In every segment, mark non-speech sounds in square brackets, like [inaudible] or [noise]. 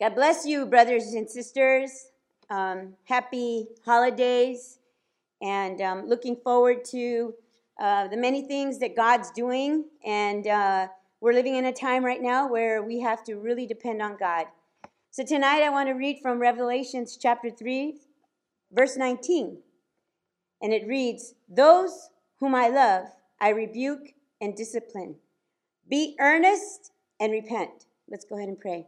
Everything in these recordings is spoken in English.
God bless you, brothers and sisters. Um, happy holidays, and um, looking forward to uh, the many things that God's doing. And uh, we're living in a time right now where we have to really depend on God. So tonight I want to read from Revelations chapter 3, verse 19. And it reads Those whom I love, I rebuke and discipline. Be earnest and repent. Let's go ahead and pray.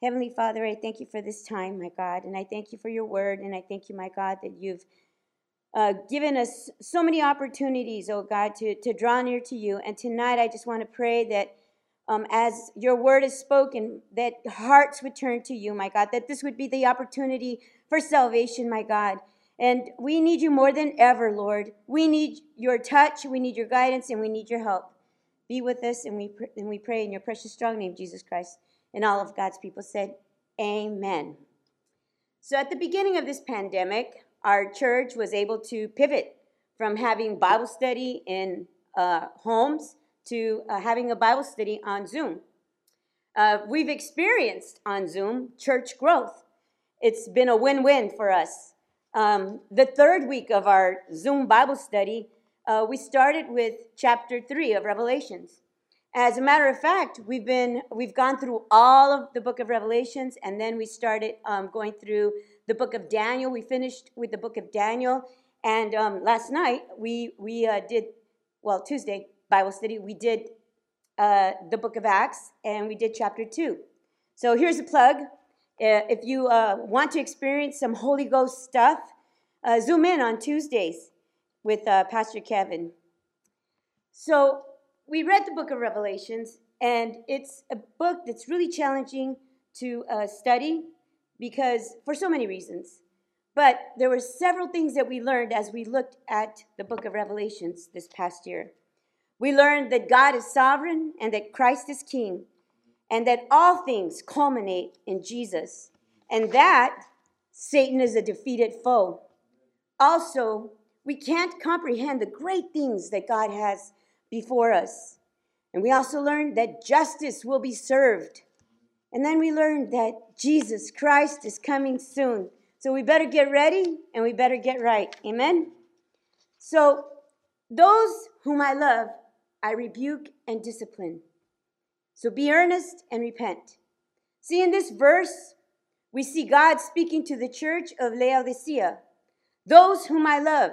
Heavenly Father, I thank you for this time, my God, and I thank you for your word, and I thank you, my God, that you've uh, given us so many opportunities, oh God, to, to draw near to you. And tonight I just want to pray that um, as your word is spoken, that hearts would turn to you, my God, that this would be the opportunity for salvation, my God. And we need you more than ever, Lord. We need your touch, we need your guidance, and we need your help. Be with us, and we, pr- and we pray in your precious, strong name, Jesus Christ. And all of God's people said, Amen. So at the beginning of this pandemic, our church was able to pivot from having Bible study in uh, homes to uh, having a Bible study on Zoom. Uh, we've experienced on Zoom church growth. It's been a win win for us. Um, the third week of our Zoom Bible study, uh, we started with chapter three of Revelations. As a matter of fact, we've been we've gone through all of the book of Revelations, and then we started um, going through the book of Daniel. We finished with the book of Daniel, and um, last night we we uh, did well Tuesday Bible study. We did uh, the book of Acts, and we did chapter two. So here's a plug. Uh, if you uh, want to experience some Holy Ghost stuff, uh, zoom in on Tuesdays with uh, Pastor Kevin. So we read the book of Revelations, and it's a book that's really challenging to uh, study because for so many reasons. But there were several things that we learned as we looked at the book of Revelations this past year. We learned that God is sovereign and that Christ is king, and that all things culminate in Jesus, and that Satan is a defeated foe. Also, we can't comprehend the great things that God has before us. And we also learned that justice will be served. And then we learned that Jesus Christ is coming soon. So we better get ready and we better get right. Amen? So, those whom I love, I rebuke and discipline. So be earnest and repent. See, in this verse, we see God speaking to the church of Laodicea, those whom I love.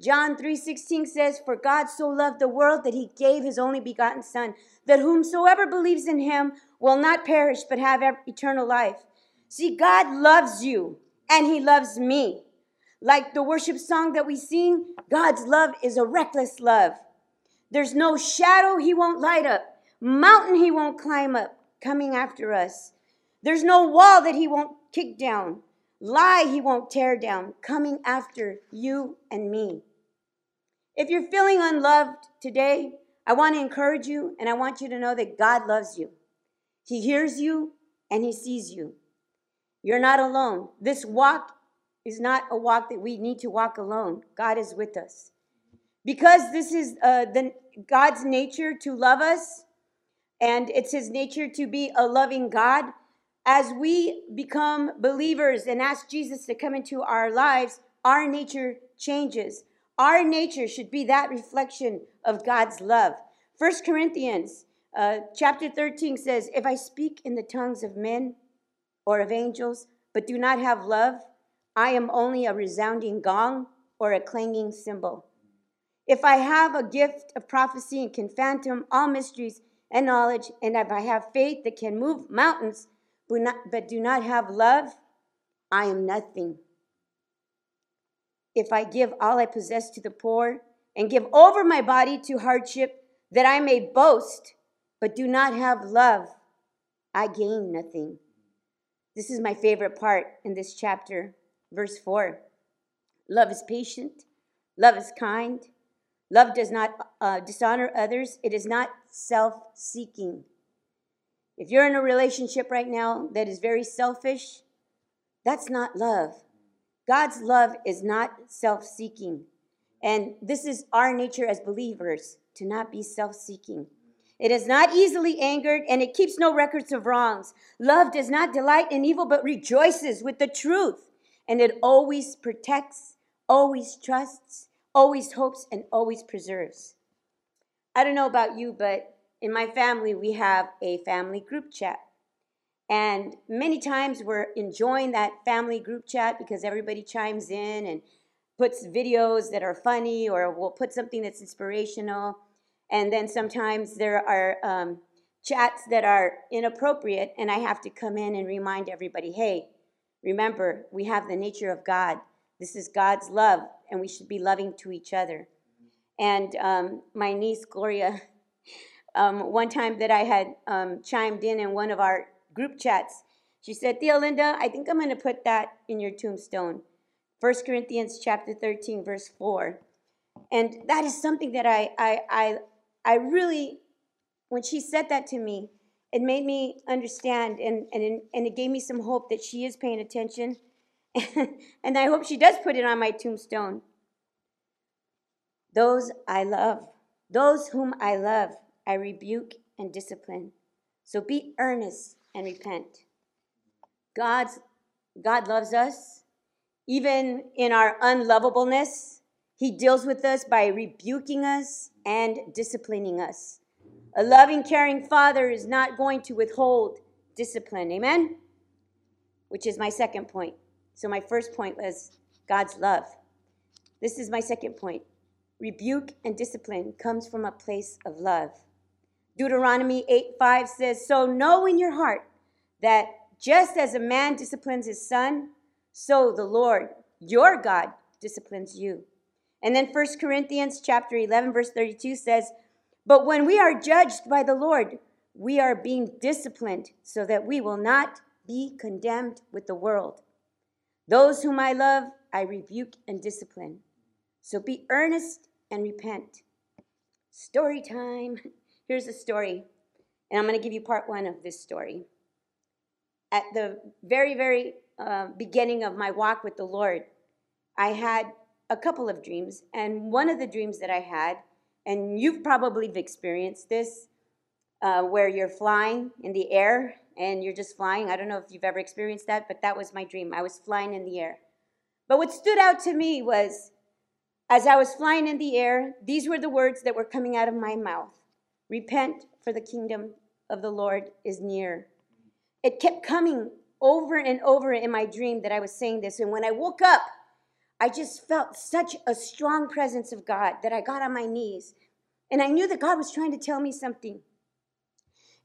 John 3:16 says, "For God so loved the world that he gave his only begotten son, that whomsoever believes in him will not perish but have eternal life." See, God loves you and he loves me. Like the worship song that we sing, God's love is a reckless love. There's no shadow he won't light up, mountain he won't climb up coming after us. There's no wall that he won't kick down, lie he won't tear down coming after you and me. If you're feeling unloved today, I want to encourage you and I want you to know that God loves you. He hears you and He sees you. You're not alone. This walk is not a walk that we need to walk alone. God is with us. Because this is uh, the, God's nature to love us, and it's His nature to be a loving God, as we become believers and ask Jesus to come into our lives, our nature changes. Our nature should be that reflection of God's love. 1 Corinthians uh, chapter 13 says, If I speak in the tongues of men or of angels, but do not have love, I am only a resounding gong or a clanging cymbal. If I have a gift of prophecy and can fathom all mysteries and knowledge, and if I have faith that can move mountains, but, do not have love, I am nothing if I give all I possess to the poor and give over my body to hardship, that I may boast, but do not have love, I gain nothing. This is my favorite part in this chapter, verse 4. Love is patient, love is kind, love does not uh, dishonor others, it is not self seeking. If you're in a relationship right now that is very selfish, that's not love. God's love is not self seeking. And this is our nature as believers to not be self seeking. It is not easily angered, and it keeps no records of wrongs. Love does not delight in evil, but rejoices with the truth. And it always protects, always trusts, always hopes, and always preserves. I don't know about you, but in my family, we have a family group chat. And many times we're enjoying that family group chat because everybody chimes in and puts videos that are funny or will put something that's inspirational. And then sometimes there are um, chats that are inappropriate, and I have to come in and remind everybody hey, remember, we have the nature of God. This is God's love, and we should be loving to each other. And um, my niece, Gloria, [laughs] um, one time that I had um, chimed in in one of our group chats, she said, Tia Linda, I think I'm going to put that in your tombstone. 1 Corinthians chapter 13, verse 4. And that is something that I, I, I, I really, when she said that to me, it made me understand and, and, and it gave me some hope that she is paying attention. [laughs] and I hope she does put it on my tombstone. Those I love, those whom I love, I rebuke and discipline. So be earnest and repent. God's, God loves us. Even in our unlovableness, He deals with us by rebuking us and disciplining us. A loving, caring father is not going to withhold discipline. Amen? Which is my second point. So, my first point was God's love. This is my second point. Rebuke and discipline comes from a place of love. Deuteronomy 8 5 says, So know in your heart that just as a man disciplines his son, so the Lord, your God, disciplines you. And then 1 Corinthians chapter 11 verse 32 says, "But when we are judged by the Lord, we are being disciplined so that we will not be condemned with the world. Those whom I love, I rebuke and discipline. So be earnest and repent." Story time. [laughs] Here's a story, and I'm going to give you part one of this story. At the very, very uh, beginning of my walk with the Lord, I had a couple of dreams, and one of the dreams that I had, and you've probably experienced this, uh, where you're flying in the air and you're just flying. I don't know if you've ever experienced that, but that was my dream. I was flying in the air. But what stood out to me was as I was flying in the air, these were the words that were coming out of my mouth Repent, for the kingdom of the Lord is near. It kept coming over and over in my dream that I was saying this. And when I woke up, I just felt such a strong presence of God that I got on my knees. And I knew that God was trying to tell me something.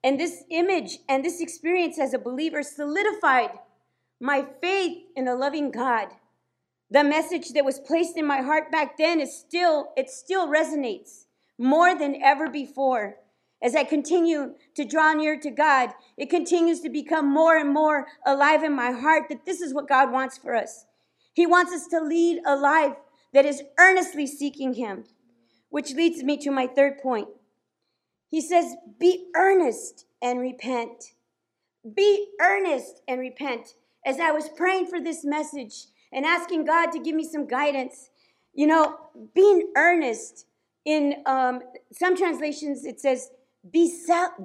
And this image and this experience as a believer solidified my faith in a loving God. The message that was placed in my heart back then is still, it still resonates more than ever before. As I continue to draw near to God, it continues to become more and more alive in my heart that this is what God wants for us. He wants us to lead a life that is earnestly seeking Him, which leads me to my third point. He says, Be earnest and repent. Be earnest and repent. As I was praying for this message and asking God to give me some guidance, you know, being earnest in um, some translations, it says, be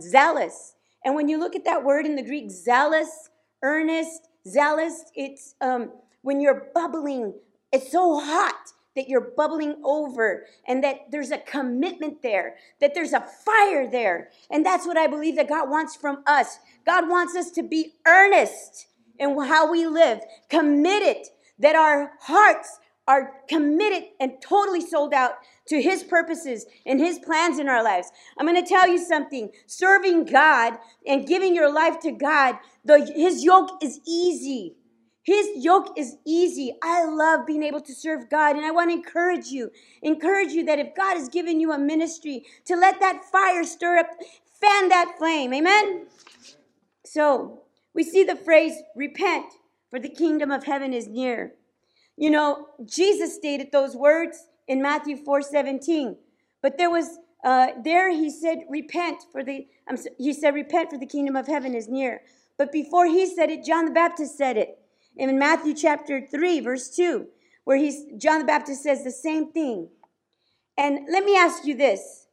zealous. And when you look at that word in the Greek, zealous, earnest, zealous, it's um, when you're bubbling, it's so hot that you're bubbling over and that there's a commitment there, that there's a fire there. And that's what I believe that God wants from us. God wants us to be earnest in how we live, committed, that our hearts are committed and totally sold out to His purposes and His plans in our lives. I'm going to tell you something. Serving God and giving your life to God, the, His yoke is easy. His yoke is easy. I love being able to serve God, and I want to encourage you, encourage you that if God has given you a ministry, to let that fire stir up, fan that flame. Amen? So, we see the phrase, repent, for the kingdom of heaven is near. You know, Jesus stated those words in Matthew 4 17. But there was, uh, there he said, repent for the, um, he said, repent for the kingdom of heaven is near. But before he said it, John the Baptist said it. In Matthew chapter 3, verse 2, where he's, John the Baptist says the same thing. And let me ask you this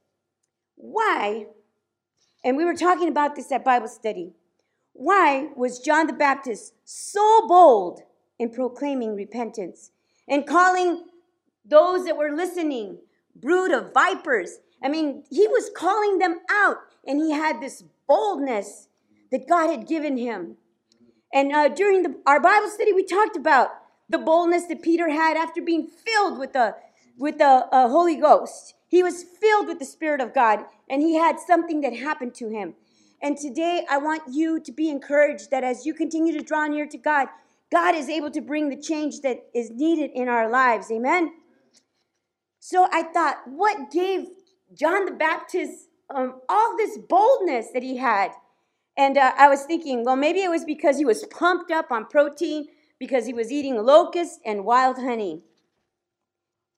why And we were talking about this at Bible study. Why was John the Baptist so bold in proclaiming repentance and calling those that were listening brood of vipers? I mean, he was calling them out, and he had this boldness that God had given him. And uh, during the, our Bible study, we talked about the boldness that Peter had after being filled with the with the uh, Holy Ghost. He was filled with the Spirit of God, and he had something that happened to him. And today, I want you to be encouraged that as you continue to draw near to God, God is able to bring the change that is needed in our lives. Amen. So I thought, what gave John the Baptist um, all this boldness that he had? And uh, I was thinking, well, maybe it was because he was pumped up on protein because he was eating locusts and wild honey.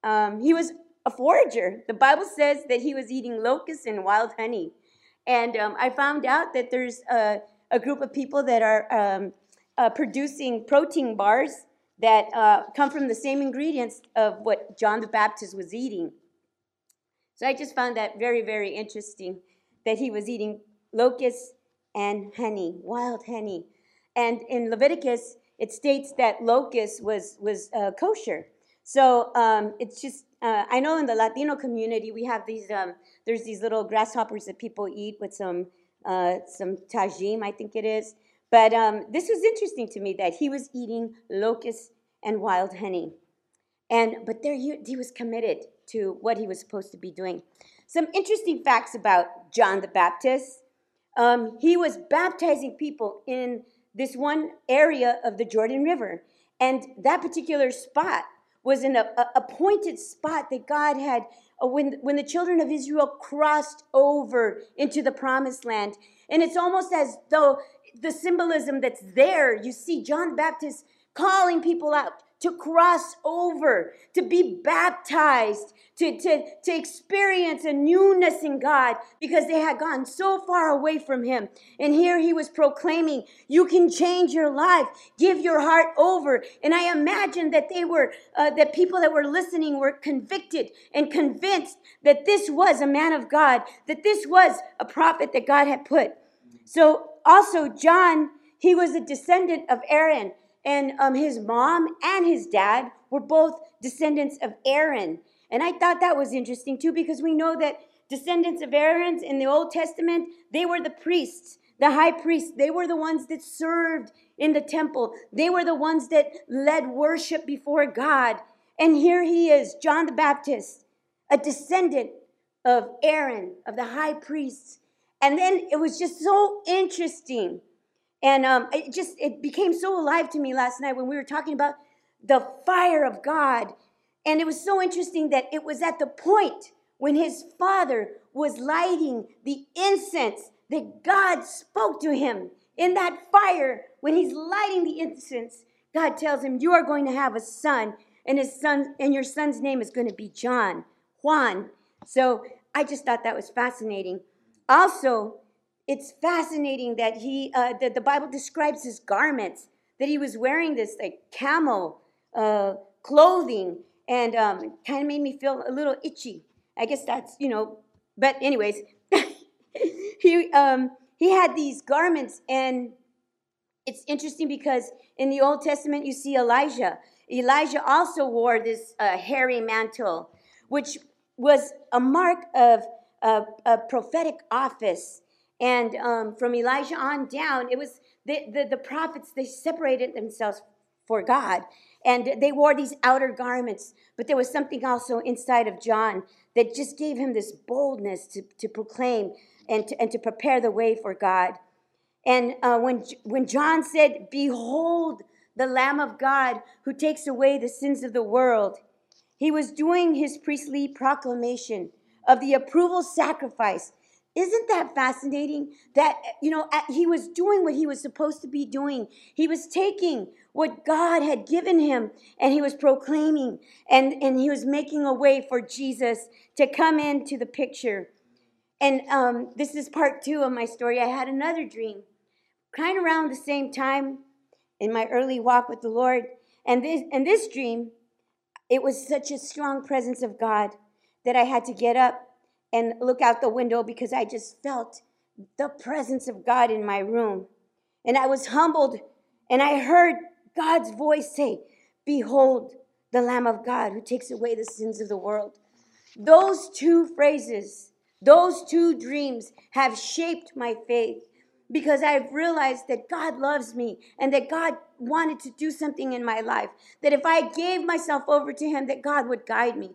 Um, he was a forager. The Bible says that he was eating locusts and wild honey. And um, I found out that there's a, a group of people that are um, uh, producing protein bars that uh, come from the same ingredients of what John the Baptist was eating. So I just found that very, very interesting that he was eating locusts and honey, wild honey. And in Leviticus, it states that locust was, was uh, kosher. So um, it's just, uh, I know in the Latino community, we have these, um, there's these little grasshoppers that people eat with some, uh, some Tajín, I think it is. But um, this was interesting to me that he was eating locusts and wild honey. And, but there he, he was committed to what he was supposed to be doing. Some interesting facts about John the Baptist. Um, he was baptizing people in this one area of the Jordan River. And that particular spot was in a, a appointed spot that God had uh, when, when the children of Israel crossed over into the promised land. And it's almost as though the symbolism that's there, you see John the Baptist calling people out to cross over, to be baptized, to, to, to experience a newness in God because they had gone so far away from Him. And here He was proclaiming, You can change your life, give your heart over. And I imagine that they were, uh, that people that were listening were convicted and convinced that this was a man of God, that this was a prophet that God had put. So also, John, he was a descendant of Aaron and um, his mom and his dad were both descendants of Aaron. And I thought that was interesting too, because we know that descendants of Aaron's in the Old Testament, they were the priests, the high priests. They were the ones that served in the temple. They were the ones that led worship before God. And here he is, John the Baptist, a descendant of Aaron, of the high priests. And then it was just so interesting and um, it just it became so alive to me last night when we were talking about the fire of God. And it was so interesting that it was at the point when his father was lighting the incense that God spoke to him in that fire. When he's lighting the incense, God tells him, "You are going to have a son, and his son and your son's name is going to be John, Juan." So I just thought that was fascinating. Also, it's fascinating that he uh, that the Bible describes his garments that he was wearing this like camel uh, clothing and um, kind of made me feel a little itchy. I guess that's you know, but anyways, [laughs] he um, he had these garments and it's interesting because in the Old Testament you see Elijah. Elijah also wore this uh, hairy mantle, which was a mark of uh, a prophetic office and um, from Elijah on down, it was the, the, the prophets, they separated themselves for God. And they wore these outer garments. But there was something also inside of John that just gave him this boldness to, to proclaim and to, and to prepare the way for God. And uh, when, when John said, Behold the Lamb of God who takes away the sins of the world, he was doing his priestly proclamation of the approval sacrifice isn't that fascinating? That, you know, he was doing what he was supposed to be doing. He was taking what God had given him and he was proclaiming and, and he was making a way for Jesus to come into the picture. And um, this is part two of my story. I had another dream, kind of around the same time in my early walk with the Lord. And this, and this dream, it was such a strong presence of God that I had to get up and look out the window because I just felt the presence of God in my room. And I was humbled and I heard God's voice say, Behold, the Lamb of God who takes away the sins of the world. Those two phrases, those two dreams have shaped my faith because I've realized that God loves me and that God wanted to do something in my life. That if I gave myself over to Him, that God would guide me.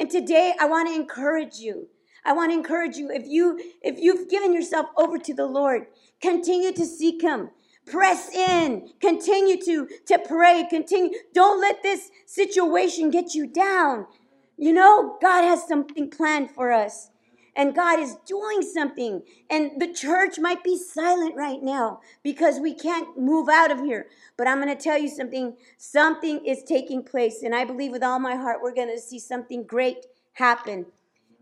And today I want to encourage you. I want to encourage you if you if you've given yourself over to the Lord, continue to seek him. Press in. Continue to to pray. Continue. Don't let this situation get you down. You know, God has something planned for us and God is doing something. And the church might be silent right now because we can't move out of here. But I'm going to tell you something something is taking place. And I believe with all my heart we're going to see something great happen.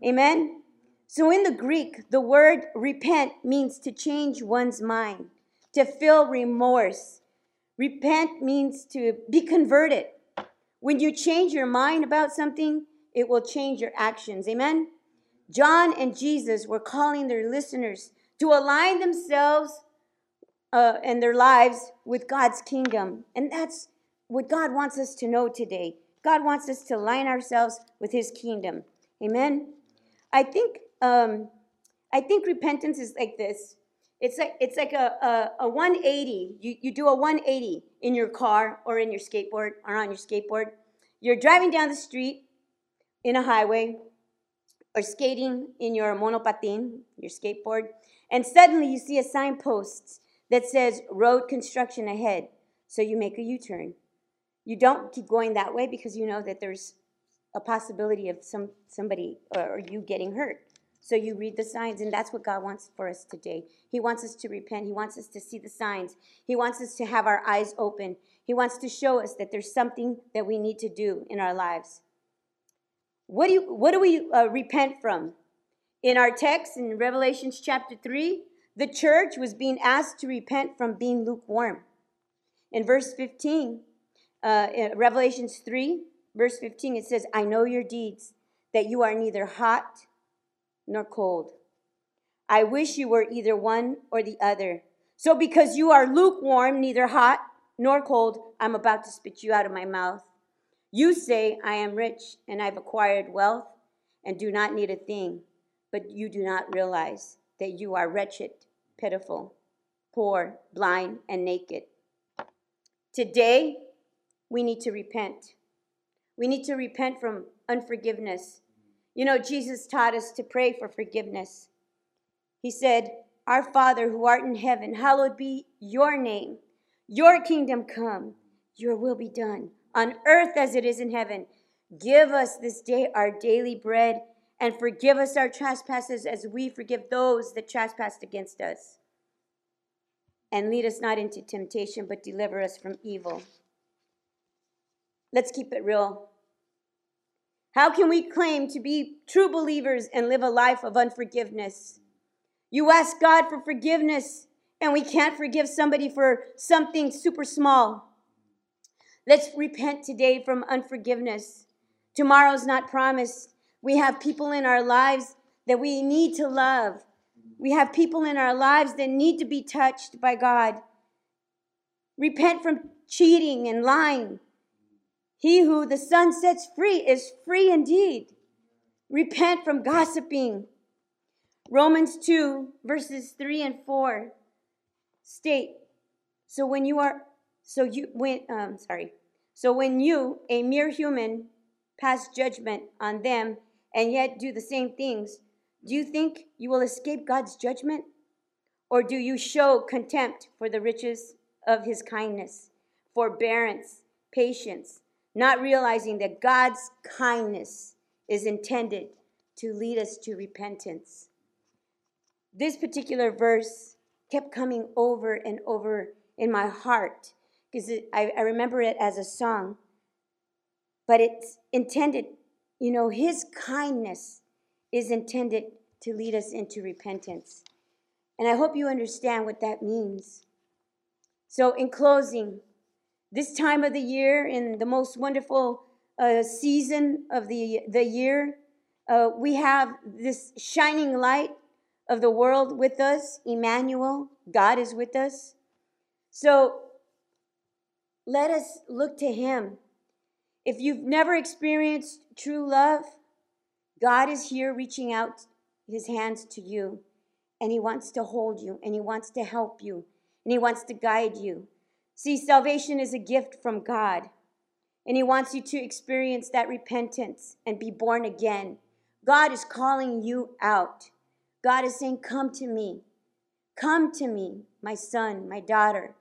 Amen. So in the Greek, the word repent means to change one's mind, to feel remorse. Repent means to be converted. When you change your mind about something, it will change your actions. Amen. John and Jesus were calling their listeners to align themselves uh, and their lives with God's kingdom. And that's what God wants us to know today. God wants us to align ourselves with His kingdom. Amen. I think um, I think repentance is like this. It's like it's like a, a, a 180. You, you do a 180 in your car or in your skateboard or on your skateboard. You're driving down the street in a highway or skating in your monopatin, your skateboard, and suddenly you see a signpost that says road construction ahead. So you make a U turn. You don't keep going that way because you know that there's a possibility of some somebody or you getting hurt. So you read the signs, and that's what God wants for us today. He wants us to repent. He wants us to see the signs. He wants us to have our eyes open. He wants to show us that there's something that we need to do in our lives. What do, you, what do we uh, repent from? In our text in Revelations chapter 3, the church was being asked to repent from being lukewarm. In verse 15, uh, Revelations 3, verse 15, it says, I know your deeds, that you are neither hot nor cold. I wish you were either one or the other. So because you are lukewarm, neither hot nor cold, I'm about to spit you out of my mouth. You say, I am rich and I've acquired wealth and do not need a thing, but you do not realize that you are wretched, pitiful, poor, blind, and naked. Today, we need to repent. We need to repent from unforgiveness. You know, Jesus taught us to pray for forgiveness. He said, Our Father who art in heaven, hallowed be your name. Your kingdom come, your will be done on earth as it is in heaven. Give us this day our daily bread, and forgive us our trespasses as we forgive those that trespass against us. And lead us not into temptation, but deliver us from evil. Let's keep it real. How can we claim to be true believers and live a life of unforgiveness? You ask God for forgiveness, and we can't forgive somebody for something super small. Let's repent today from unforgiveness. Tomorrow's not promised. We have people in our lives that we need to love. We have people in our lives that need to be touched by God. Repent from cheating and lying. He who the Son sets free is free indeed. Repent from gossiping. Romans 2, verses 3 and 4 state so when you are so you when um sorry so when you, a mere human, pass judgment on them and yet do the same things, do you think you will escape God's judgment? Or do you show contempt for the riches of his kindness, forbearance, patience, not realizing that God's kindness is intended to lead us to repentance? This particular verse kept coming over and over in my heart because I, I remember it as a song. But it's intended, you know, His kindness is intended to lead us into repentance. And I hope you understand what that means. So, in closing, this time of the year, in the most wonderful uh, season of the, the year, uh, we have this shining light of the world with us, Emmanuel. God is with us. So let us look to Him. If you've never experienced true love, God is here reaching out His hands to you, and He wants to hold you, and He wants to help you, and He wants to guide you. See, salvation is a gift from God, and He wants you to experience that repentance and be born again. God is calling you out. God is saying, Come to me. Come to me, my son, my daughter.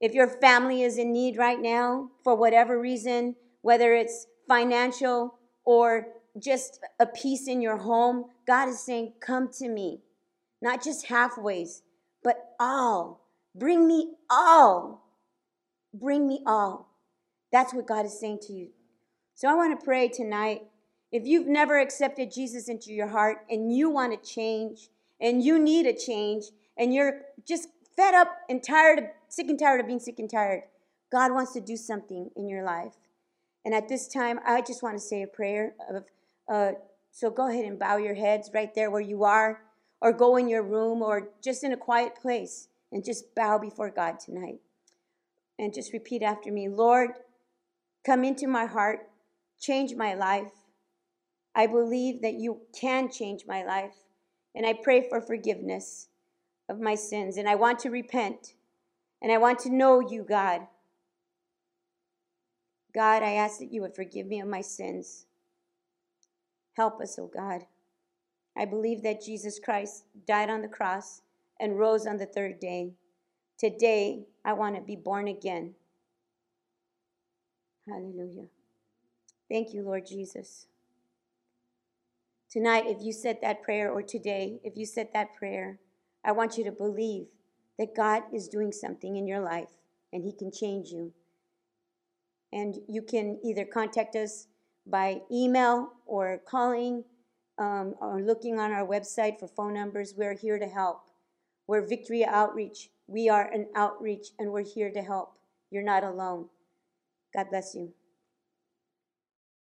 If your family is in need right now, for whatever reason, whether it's financial or just a peace in your home, God is saying, Come to me. Not just halfways, but all. Bring me all. Bring me all. That's what God is saying to you. So I want to pray tonight. If you've never accepted Jesus into your heart and you want to change and you need a change and you're just fed up and tired, of, sick and tired of being sick and tired, God wants to do something in your life. And at this time, I just want to say a prayer of, uh, so go ahead and bow your heads right there where you are, or go in your room, or just in a quiet place and just bow before God tonight. And just repeat after me Lord, come into my heart, change my life. I believe that you can change my life, and I pray for forgiveness of my sins, and I want to repent, and I want to know you, God. God, I ask that you would forgive me of my sins. Help us, O oh God. I believe that Jesus Christ died on the cross and rose on the third day. Today, I want to be born again. Hallelujah. Thank you, Lord Jesus. Tonight, if you said that prayer, or today, if you said that prayer, I want you to believe that God is doing something in your life and He can change you. And you can either contact us by email or calling um, or looking on our website for phone numbers. We're here to help. We're Victory Outreach. We are an outreach and we're here to help. You're not alone. God bless you.